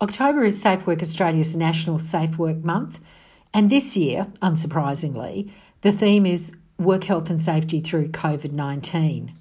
October is Safe Work Australia's National Safe Work Month, and this year, unsurprisingly, the theme is Work Health and Safety through COVID 19.